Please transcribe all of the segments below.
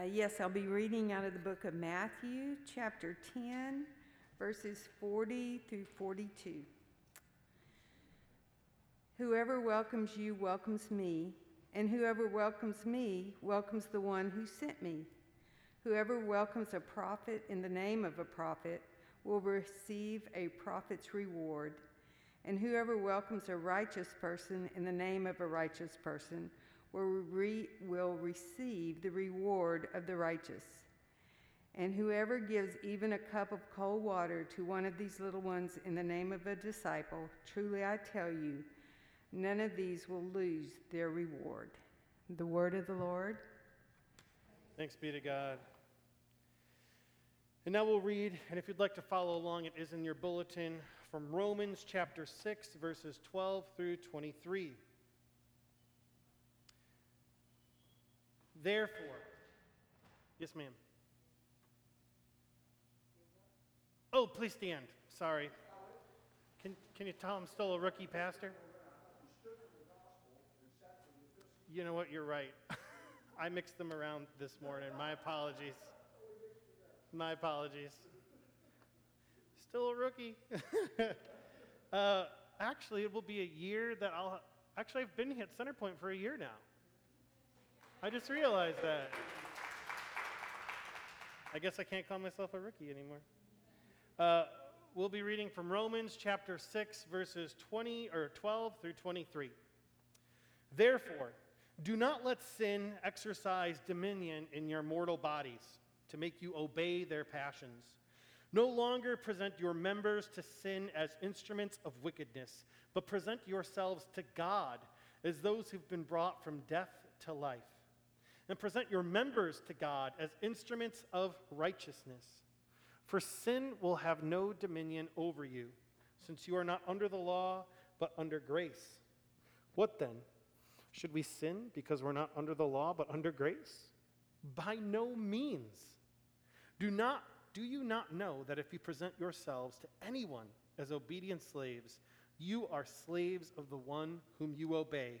Uh, yes, I'll be reading out of the book of Matthew, chapter 10, verses 40 through 42. Whoever welcomes you welcomes me, and whoever welcomes me welcomes the one who sent me. Whoever welcomes a prophet in the name of a prophet will receive a prophet's reward, and whoever welcomes a righteous person in the name of a righteous person will, re- will receive the reward of the righteous. And whoever gives even a cup of cold water to one of these little ones in the name of a disciple, truly I tell you, none of these will lose their reward. The word of the Lord. Thanks be to God. And now we'll read, and if you'd like to follow along, it is in your bulletin from Romans chapter 6, verses 12 through 23. Therefore, yes, ma'am. Oh, please stand. Sorry. Can, can you tell I'm still a rookie pastor? You know what? You're right. I mixed them around this morning. My apologies. My apologies. Still a rookie. uh, actually, it will be a year that I'll. Actually, I've been here at Centerpoint for a year now. I just realized that. I guess I can't call myself a rookie anymore. Uh, we'll be reading from Romans chapter 6, verses 20 or 12 through 23. Therefore, do not let sin exercise dominion in your mortal bodies to make you obey their passions. No longer present your members to sin as instruments of wickedness, but present yourselves to God as those who've been brought from death to life and present your members to God as instruments of righteousness. For sin will have no dominion over you, since you are not under the law, but under grace. What then? Should we sin because we're not under the law, but under grace? By no means. Do, not, do you not know that if you present yourselves to anyone as obedient slaves, you are slaves of the one whom you obey,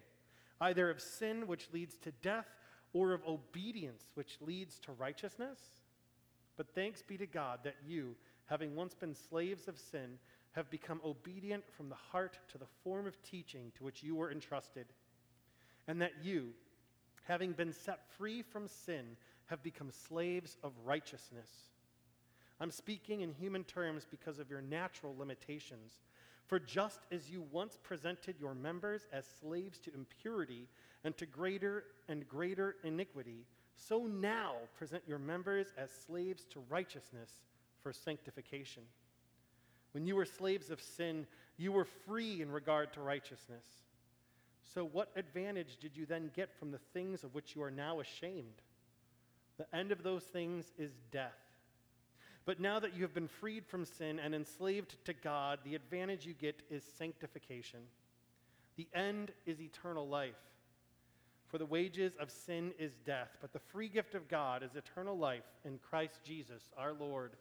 either of sin, which leads to death, or of obedience, which leads to righteousness? But thanks be to God that you, having once been slaves of sin, have become obedient from the heart to the form of teaching to which you were entrusted, and that you, having been set free from sin, have become slaves of righteousness. I'm speaking in human terms because of your natural limitations. For just as you once presented your members as slaves to impurity and to greater and greater iniquity, so now present your members as slaves to righteousness for sanctification. When you were slaves of sin, you were free in regard to righteousness. So, what advantage did you then get from the things of which you are now ashamed? The end of those things is death. But now that you have been freed from sin and enslaved to God, the advantage you get is sanctification. The end is eternal life. For the wages of sin is death, but the free gift of God is eternal life in Christ Jesus our Lord.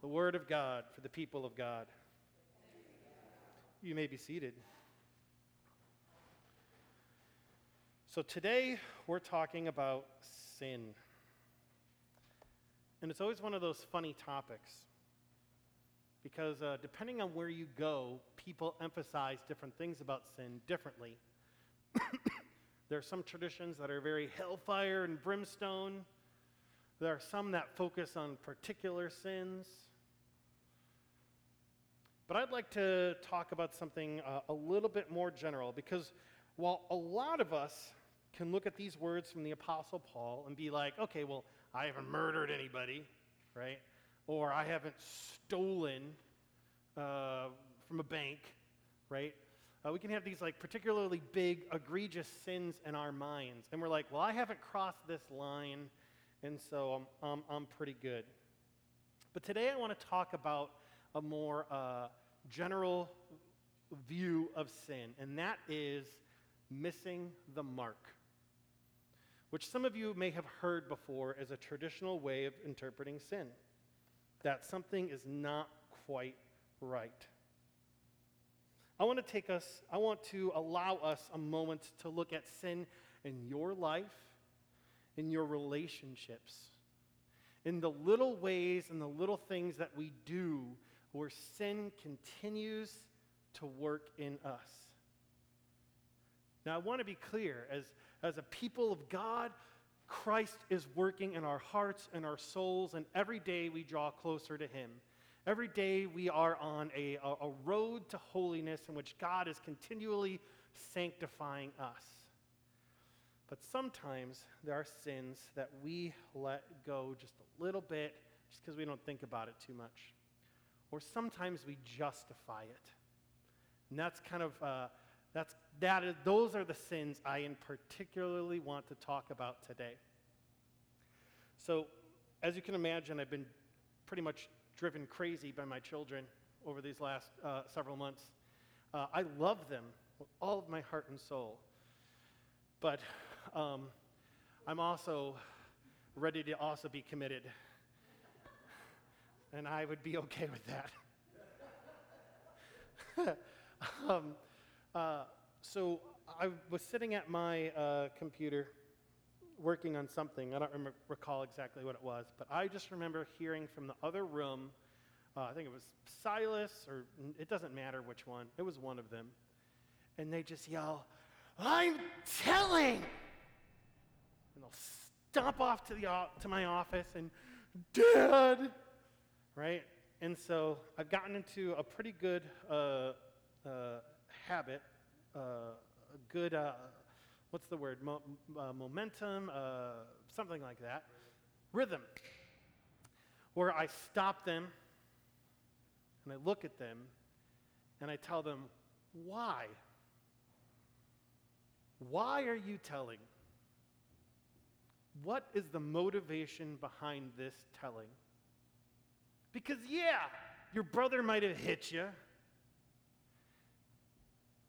The word of God for the people of God. You may be seated. So today we're talking about sin. And it's always one of those funny topics because uh, depending on where you go, people emphasize different things about sin differently. There are some traditions that are very hellfire and brimstone. There are some that focus on particular sins. But I'd like to talk about something uh, a little bit more general because while a lot of us can look at these words from the Apostle Paul and be like, okay, well, I haven't murdered anybody, right? Or I haven't stolen uh, from a bank, right? Uh, we can have these like particularly big, egregious sins in our minds. And we're like, well, I haven't crossed this line, and so I'm, I'm, I'm pretty good. But today I want to talk about a more uh, general view of sin, and that is missing the mark, which some of you may have heard before as a traditional way of interpreting sin. That something is not quite right. I want to take us, I want to allow us a moment to look at sin in your life, in your relationships, in the little ways and the little things that we do where sin continues to work in us. Now, I want to be clear as, as a people of God, Christ is working in our hearts and our souls, and every day we draw closer to Him. Every day we are on a, a, road to holiness in which God is continually sanctifying us. But sometimes there are sins that we let go just a little bit just because we don't think about it too much. Or sometimes we justify it. And that's kind of, uh, that's, that is, those are the sins I in particularly want to talk about today. So, as you can imagine, I've been pretty much driven crazy by my children over these last uh, several months. Uh, I love them with all of my heart and soul. But um, I'm also ready to also be committed. And I would be okay with that. um, uh, so I was sitting at my uh, computer working on something. I don't remember, recall exactly what it was, but I just remember hearing from the other room, uh, I think it was Silas, or it doesn't matter which one, it was one of them. And they just yell, I'm telling! and they'll stomp off to, the, to my office and, Dad! Right? And so I've gotten into a pretty good uh, uh, habit, uh, a good, uh, what's the word, Mo- uh, momentum, uh, something like that, rhythm, where I stop them and I look at them and I tell them, why? Why are you telling? What is the motivation behind this telling? Because, yeah, your brother might have hit you,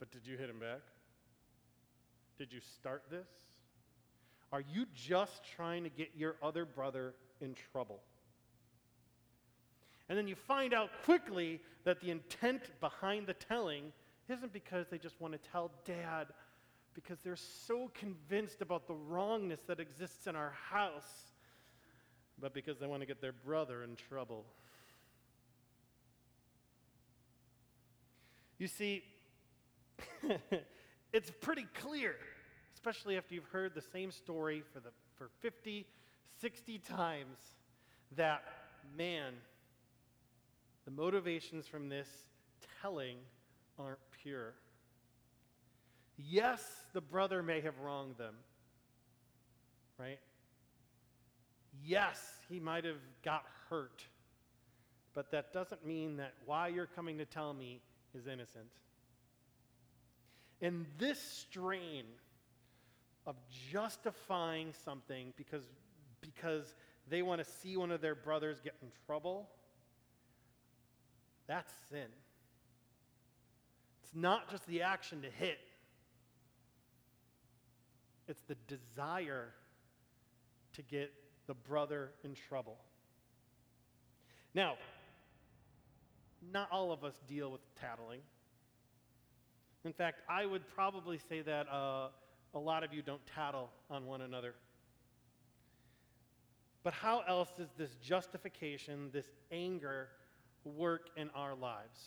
but did you hit him back? Did you start this? Are you just trying to get your other brother in trouble? And then you find out quickly that the intent behind the telling isn't because they just want to tell dad because they're so convinced about the wrongness that exists in our house, but because they want to get their brother in trouble. You see, it's pretty clear, especially after you've heard the same story for, the, for 50, 60 times, that man, the motivations from this telling aren't pure. Yes, the brother may have wronged them, right? Yes, he might have got hurt, but that doesn't mean that why you're coming to tell me is innocent. And this strain of justifying something because, because they want to see one of their brothers get in trouble, that's sin. It's not just the action to hit, it's the desire to get the brother in trouble. Now, not all of us deal with tattling. In fact, I would probably say that uh, a lot of you don't tattle on one another. But how else does this justification, this anger, work in our lives?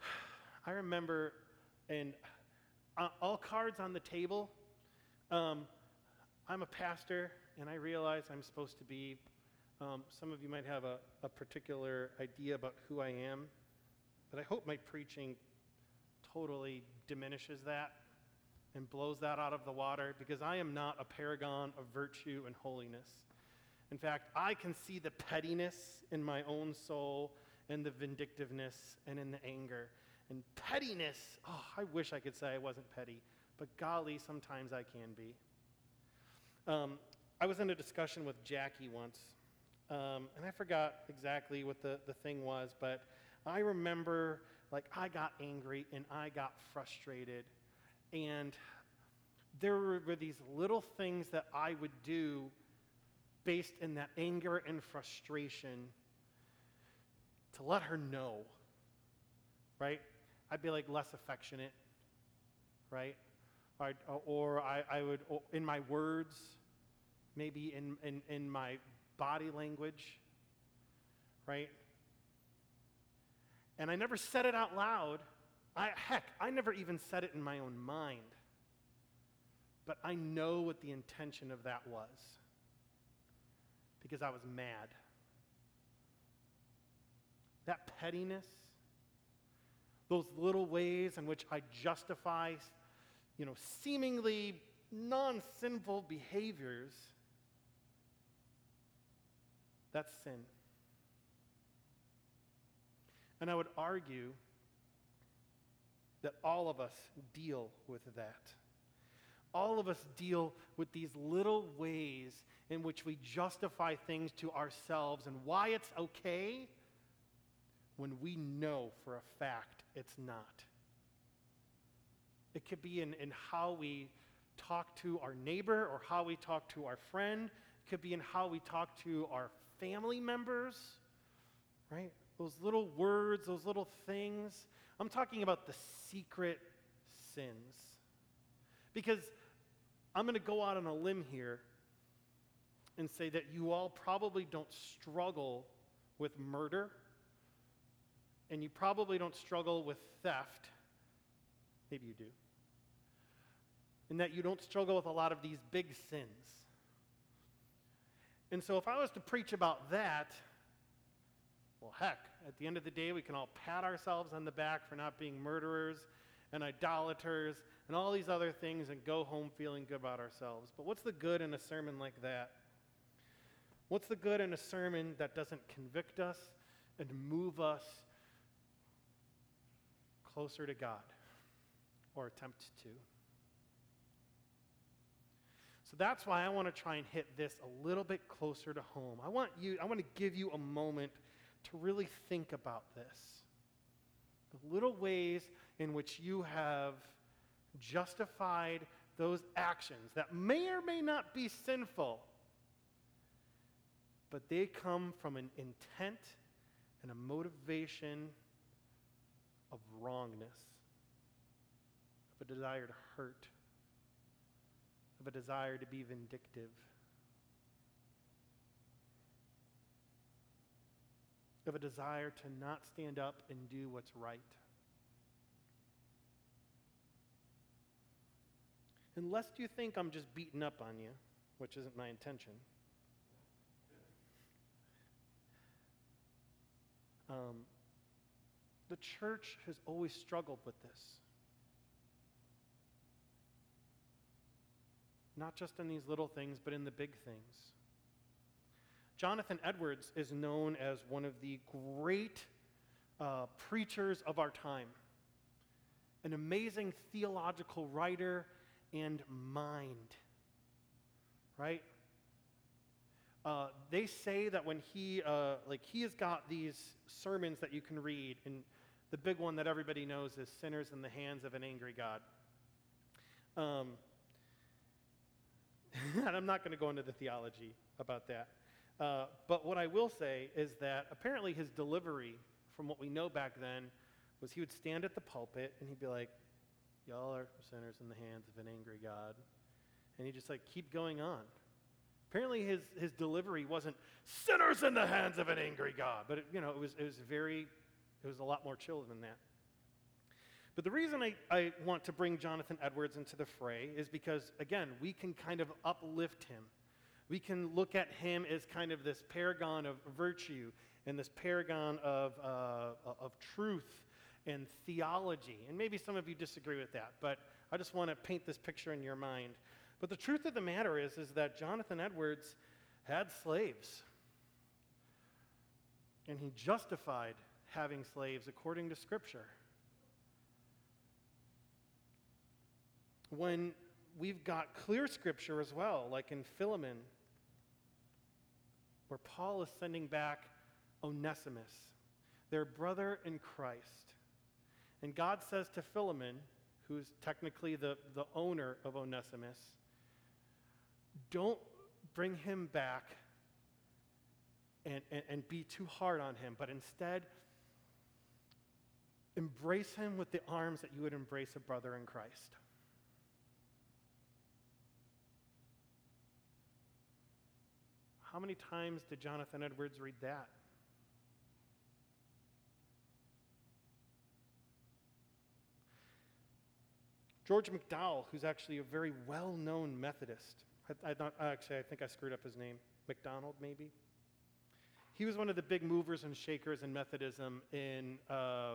I remember, and uh, all cards on the table. Um, I'm a pastor, and I realize I'm supposed to be. Um, some of you might have a, a particular idea about who I am, but I hope my preaching totally diminishes that and blows that out of the water because I am not a paragon of virtue and holiness. In fact, I can see the pettiness in my own soul and the vindictiveness and in the anger. And pettiness, oh, I wish I could say I wasn't petty, but golly, sometimes I can be. Um, I was in a discussion with Jackie once, um, and I forgot exactly what the, the thing was, but I remember like I got angry and I got frustrated, and there were these little things that I would do based in that anger and frustration to let her know, right? I'd be like less affectionate, right? Or, I, I would, in my words, maybe in, in, in my body language, right? And I never said it out loud. I, heck, I never even said it in my own mind. But I know what the intention of that was because I was mad. That pettiness, those little ways in which I justify, you know, seemingly non sinful behaviors, that's sin. And I would argue that all of us deal with that. All of us deal with these little ways in which we justify things to ourselves and why it's okay when we know for a fact it's not. It could be in, in how we talk to our neighbor or how we talk to our friend. It could be in how we talk to our family members, right? Those little words, those little things. I'm talking about the secret sins. Because I'm going to go out on a limb here and say that you all probably don't struggle with murder, and you probably don't struggle with theft. Maybe you do. And that you don't struggle with a lot of these big sins. And so, if I was to preach about that, well, heck, at the end of the day, we can all pat ourselves on the back for not being murderers and idolaters and all these other things and go home feeling good about ourselves. But what's the good in a sermon like that? What's the good in a sermon that doesn't convict us and move us closer to God or attempt to? So that's why I want to try and hit this a little bit closer to home. I want you I want to give you a moment to really think about this. The little ways in which you have justified those actions that may or may not be sinful, but they come from an intent and a motivation of wrongness, of a desire to hurt, of a desire to be vindictive. Of a desire to not stand up and do what's right. unless you think I'm just beating up on you, which isn't my intention. Um, the church has always struggled with this. Not just in these little things, but in the big things. Jonathan Edwards is known as one of the great uh, preachers of our time, an amazing theological writer and mind. Right? Uh, they say that when he, uh, like, he has got these sermons that you can read, and the big one that everybody knows is Sinners in the Hands of an Angry God. Um, and I'm not going to go into the theology about that. Uh, but what I will say is that apparently his delivery, from what we know back then, was he would stand at the pulpit and he'd be like, Y'all are sinners in the hands of an angry God. And he'd just like keep going on. Apparently his, his delivery wasn't sinners in the hands of an angry God, but it, you know, it was, it was very, it was a lot more chill than that. But the reason I, I want to bring Jonathan Edwards into the fray is because, again, we can kind of uplift him. We can look at him as kind of this paragon of virtue and this paragon of, uh, of truth and theology. And maybe some of you disagree with that, but I just want to paint this picture in your mind. But the truth of the matter is, is that Jonathan Edwards had slaves. And he justified having slaves according to Scripture. When we've got clear Scripture as well, like in Philemon, where Paul is sending back Onesimus, their brother in Christ. And God says to Philemon, who's technically the, the owner of Onesimus, don't bring him back and, and, and be too hard on him, but instead, embrace him with the arms that you would embrace a brother in Christ. How many times did Jonathan Edwards read that? George McDowell, who's actually a very well known Methodist, I, I not, actually, I think I screwed up his name. McDonald, maybe? He was one of the big movers and shakers in Methodism in, uh,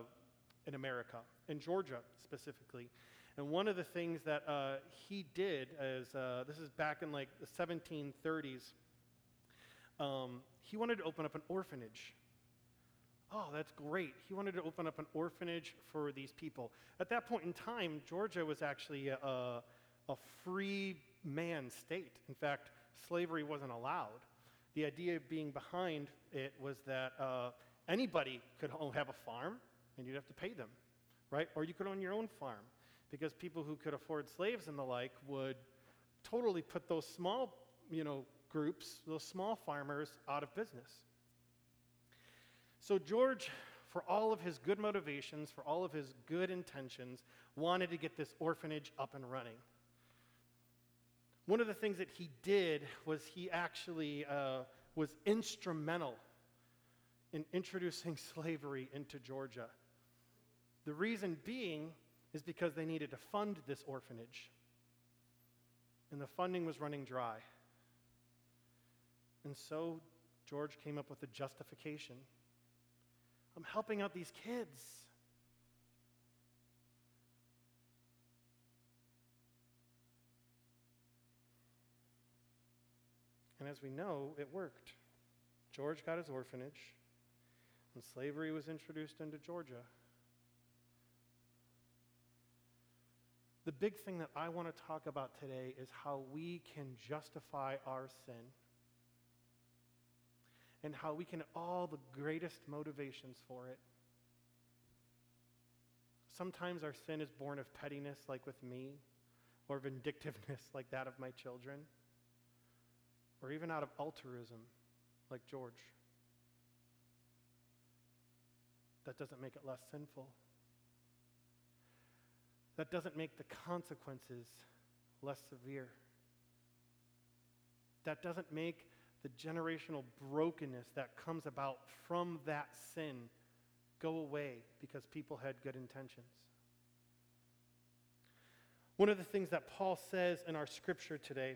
in America, in Georgia specifically. And one of the things that uh, he did is uh, this is back in like the 1730s. Um, he wanted to open up an orphanage. Oh, that's great. He wanted to open up an orphanage for these people. At that point in time, Georgia was actually a, a free man state. In fact, slavery wasn't allowed. The idea being behind it was that uh, anybody could have a farm and you'd have to pay them, right? Or you could own your own farm because people who could afford slaves and the like would totally put those small, you know, groups, those small farmers out of business. So George, for all of his good motivations, for all of his good intentions, wanted to get this orphanage up and running. One of the things that he did was he actually uh, was instrumental in introducing slavery into Georgia. The reason being is because they needed to fund this orphanage. And the funding was running dry. And so George came up with a justification. I'm helping out these kids. And as we know, it worked. George got his orphanage, and slavery was introduced into Georgia. The big thing that I want to talk about today is how we can justify our sin and how we can all the greatest motivations for it. Sometimes our sin is born of pettiness, like with me, or vindictiveness, like that of my children or even out of altruism, like George. That doesn't make it less sinful. That doesn't make the consequences less severe. That doesn't make the generational brokenness that comes about from that sin go away because people had good intentions. One of the things that Paul says in our scripture today,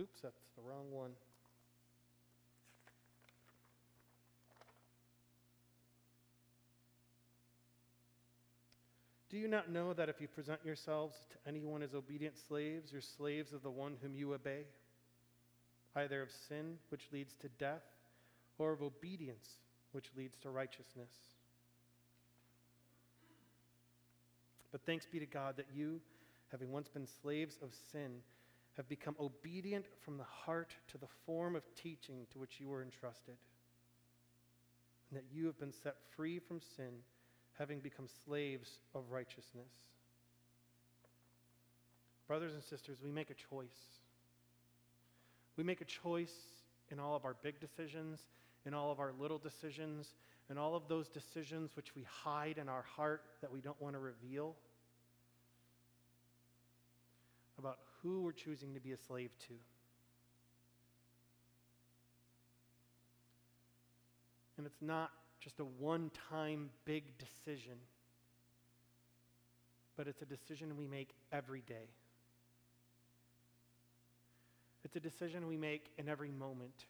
oops, that's the wrong one. Do you not know that if you present yourselves to anyone as obedient slaves, you're slaves of the one whom you obey, either of sin, which leads to death, or of obedience, which leads to righteousness? But thanks be to God that you, having once been slaves of sin, have become obedient from the heart to the form of teaching to which you were entrusted, and that you have been set free from sin having become slaves of righteousness. Brothers and sisters, we make a choice. We make a choice in all of our big decisions, in all of our little decisions, in all of those decisions which we hide in our heart that we don't want to reveal about who we're choosing to be a slave to. And it's not just a one time big decision, but it's a decision we make every day. It's a decision we make in every moment.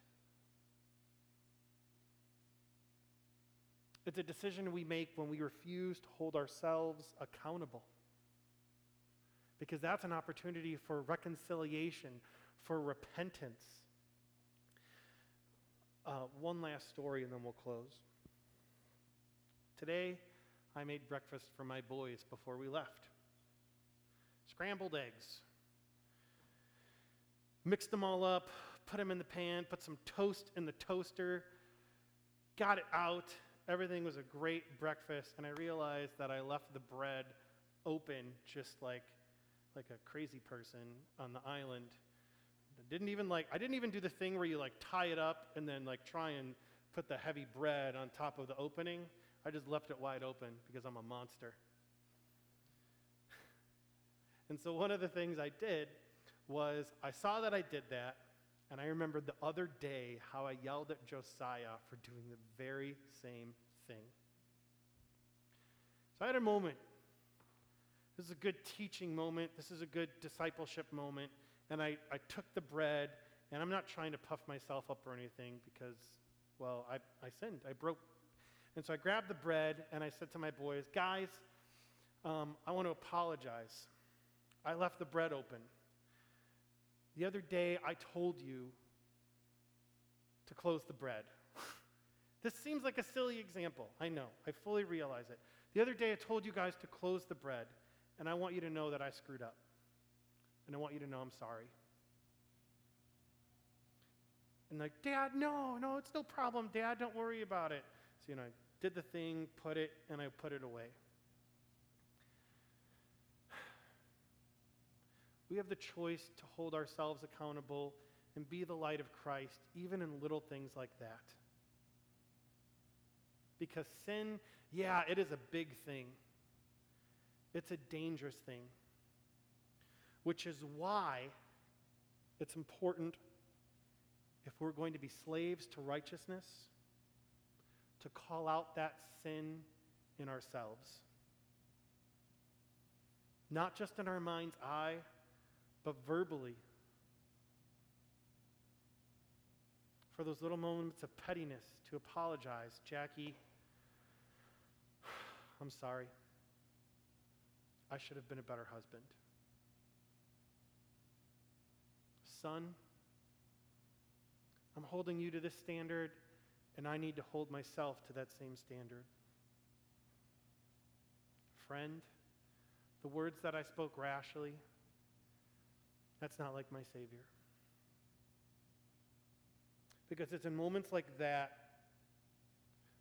It's a decision we make when we refuse to hold ourselves accountable. Because that's an opportunity for reconciliation, for repentance. Uh, one last story and then we'll close. Today, I made breakfast for my boys before we left scrambled eggs. Mixed them all up, put them in the pan, put some toast in the toaster, got it out. Everything was a great breakfast, and I realized that I left the bread open just like, like a crazy person on the island. I didn't even like I didn't even do the thing where you like tie it up and then like try and put the heavy bread on top of the opening. I just left it wide open because I'm a monster. and so one of the things I did was I saw that I did that, And I remembered the other day how I yelled at Josiah for doing the very same thing. So I had a moment. This is a good teaching moment. This is a good discipleship moment. And I, I took the bread, and I'm not trying to puff myself up or anything because, well, I, I sinned. I broke. And so I grabbed the bread, and I said to my boys, guys, um, I want to apologize. I left the bread open. The other day, I told you to close the bread. this seems like a silly example. I know. I fully realize it. The other day, I told you guys to close the bread, and I want you to know that I screwed up. And I want you to know I'm sorry. And like, Dad, no, no, it's no problem. Dad, don't worry about it. So, you know, I did the thing, put it, and I put it away. We have the choice to hold ourselves accountable and be the light of Christ, even in little things like that. Because sin, yeah, it is a big thing, it's a dangerous thing, which is why it's important if we're going to be slaves to righteousness to call out that sin in ourselves. Not just in our mind's eye but verbally. For those little moments of pettiness, to apologize. Jackie, I'm sorry. I should have been a better husband. Son, I'm holding you to this standard, and I need to hold myself to that same standard. Friend, the words that I spoke rashly, that's not like my Savior. Because it's in moments like that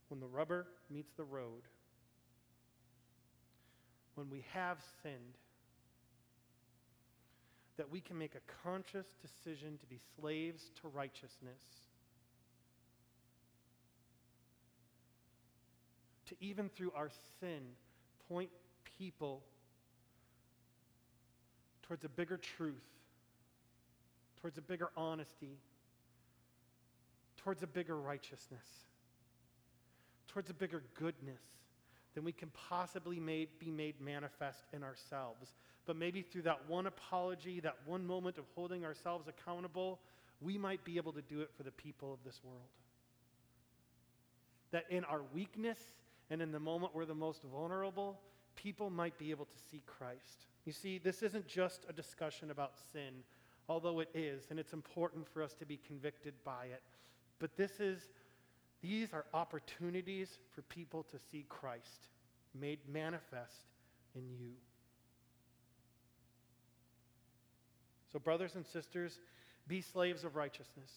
when the rubber meets the road, when we have sinned, that we can make a conscious decision to be slaves to righteousness. To even through our sin, point people towards a bigger truth towards a bigger honesty, towards a bigger righteousness, towards a bigger goodness than we can possibly made, be made manifest in ourselves. But maybe through that one apology, that one moment of holding ourselves accountable, we might be able to do it for the people of this world. That in our weakness and in the moment we're the most vulnerable, people might be able to see Christ. You see, this isn't just a discussion about sin although it is, and it's important for us to be convicted by it. But this is, these are opportunities for people to see Christ made manifest in you. So, brothers and sisters, be slaves of righteousness.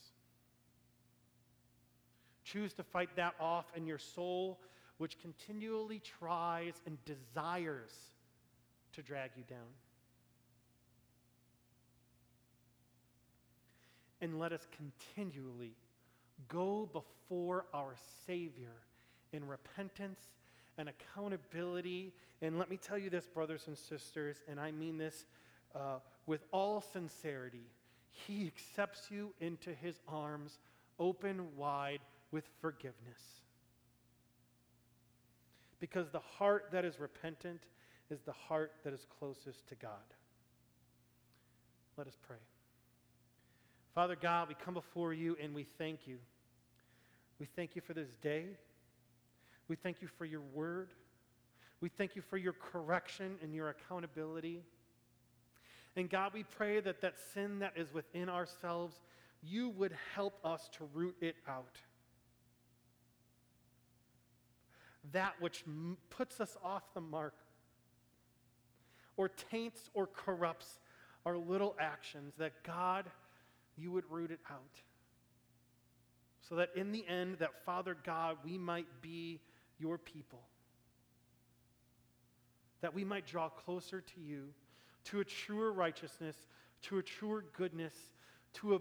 Choose to fight that off in your soul, which continually tries and desires to drag you down. And let us continually go before our Savior in repentance and accountability. And let me tell you this, brothers and sisters, and I mean this uh, with all sincerity. He accepts you into his arms, open wide with forgiveness. Because the heart that is repentant is the heart that is closest to God. Let us pray. Father God, we come before you and we thank you. We thank you for this day. We thank you for your word. We thank you for your correction and your accountability. And God, we pray that that sin that is within ourselves, you would help us to root it out. That which m- puts us off the mark or taints or corrupts our little actions, that God, you would root it out. So that in the end, that Father God, we might be your people. That we might draw closer to you, to a truer righteousness, to a truer goodness, to a,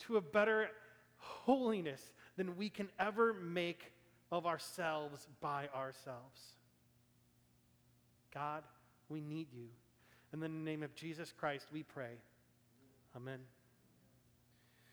to a better holiness than we can ever make of ourselves by ourselves. God, we need you. In the name of Jesus Christ, we pray. Amen.